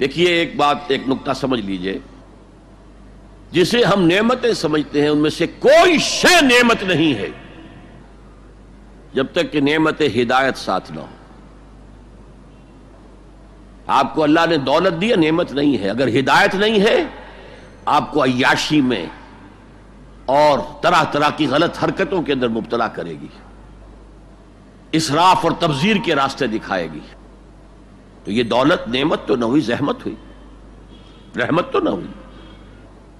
دیکھیے، ایک بات، ایک نقطہ سمجھ لیجیے۔ جسے ہم نعمتیں سمجھتے ہیں، ان میں سے کوئی شے نعمت نہیں ہے۔ جب تک کہ نعمت ہدایت ساتھ نہ ہو۔ آپ کو اللہ نے دولت دیا نعمت نہیں ہے۔ اگر ہدایت نہیں ہے، آپ کو عیاشی میں اور طرح طرح کی غلط حرکتوں کے اندر مبتلا کرے گی۔ اسراف اور تبذیر کے راستے دکھائے گی۔ تو یہ دولت، نعمت تو نہ ہوئی، زحمت ہوئی۔ رحمت تو نہ ہوئی۔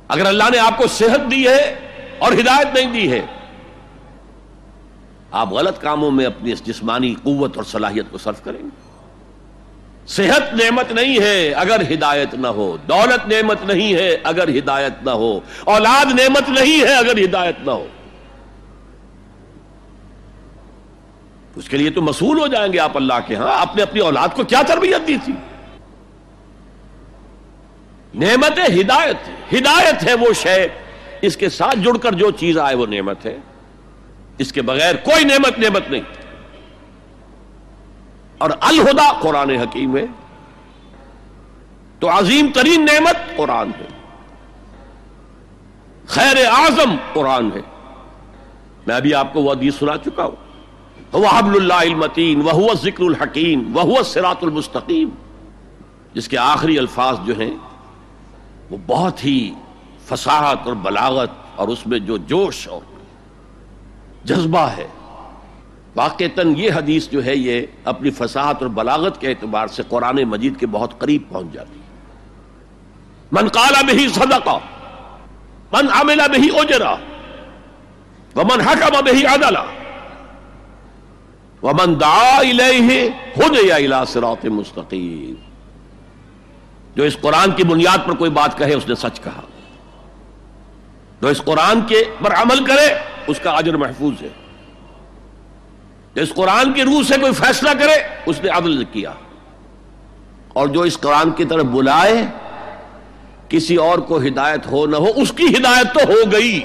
اگر اللہ نے آپ کو صحت دی ہے اور ہدایت نہیں دی ہے، آپ غلط کاموں میں اپنی اس جسمانی قوت اور صلاحیت کو صرف کریں گے۔ صحت نعمت نہیں ہے اگر ہدایت نہ ہو، دولت نعمت نہیں ہے اگر ہدایت نہ ہو، اولاد نعمت نہیں ہے اگر ہدایت نہ ہو۔ اس کے لیے تو مسئول ہو جائیں گے آپ اللہ کے ہاں۔ آپ نے اپنی اولاد کو کیا تربیت دی تھی؟ نعمت ہدایت ہدایت ہے وہ شے۔ اس کے ساتھ جڑ کر جو چیز آئے وہ نعمت ہے۔ اس کے بغیر کوئی نعمت نعمت نہیں۔ اور الہدا قرآن حکیم ہے۔ تو عظیم ترین نعمت قرآن ہے۔ خیر اعظم قرآن ہے۔ میں ابھی آپ کو وہ حدیث سنا چکا ہوں۔ وہ حبل اللہ المتین وہ ذکر الحکیم وہ سرات المستقیم جس کے آخری الفاظ جو ہیں، وہ بہت ہی فصاحت اور بلاغت اور اس میں جو جوش اور جذبہ ہے۔ واقعتاً یہ حدیث جو ہے، یہ اپنی فصاحت اور بلاغت کے اعتبار سے قرآن مجید کے بہت قریب پہنچ جاتی ہے۔ من قال بہی صدقہ، من عمل بہی اجرا ومن حکم بہی عدلا ومن دعا الیہ ہدی الی صراط مستقیم جو اس قرآن کی بنیاد پر کوئی بات کہے، اس نے سچ کہا۔ جو اس قرآن کے پر عمل کرے، اس کا اجر محفوظ ہے۔ جو اس قرآن کی روح سے کوئی فیصلہ کرے، اس نے عدل کیا۔ اور جو اس قرآن کی طرف بلائے، کسی اور کو ہدایت ہو نہ ہو، اس کی ہدایت تو ہو گئی۔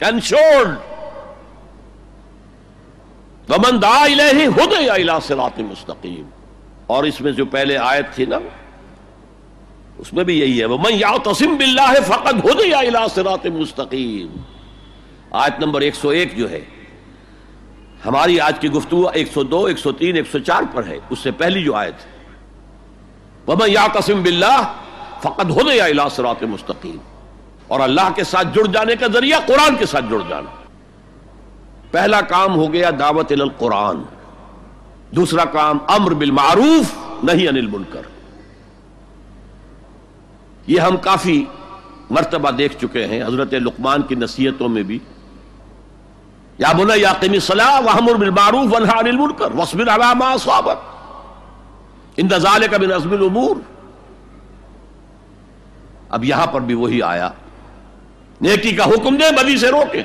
انشورڈ ومن دعا الیہ ہدی الی صراط مستقیم۔ اور اس میں جو پہلے آیت تھی نا، اس میں بھی یہی ہے، ومن یعتصم باللہ فقد ہدی الی صراط مستقیم۔ آیت نمبر 101 جو ہے، ہماری آج کی گفتگو 102 103 104 پر ہے، اس سے پہلی جو آیت ہے۔ ومن یعتصم باللہ فقد ہدی الی صراط مستقیم۔ اور اللہ کے ساتھ جڑ جانے کا ذریعہ قرآن کے ساتھ جڑ جانا۔ پہلا کام ہو گیا دعوت القرآن، دوسرا کام امر بالمعروف نہیں انل منکر یہ ہم کافی مرتبہ دیکھ چکے ہیں، حضرت لقمان کی نصیحتوں میں بھی۔ یا بنا یا قمی صلاح وحمر بالمعروف ونہا انل منکر وصبر علی ما اصابک ان ذالک من عزم الامور۔ اب یہاں پر بھی وہی آیا۔ نیکی کا حکم دے، بدی سے روکے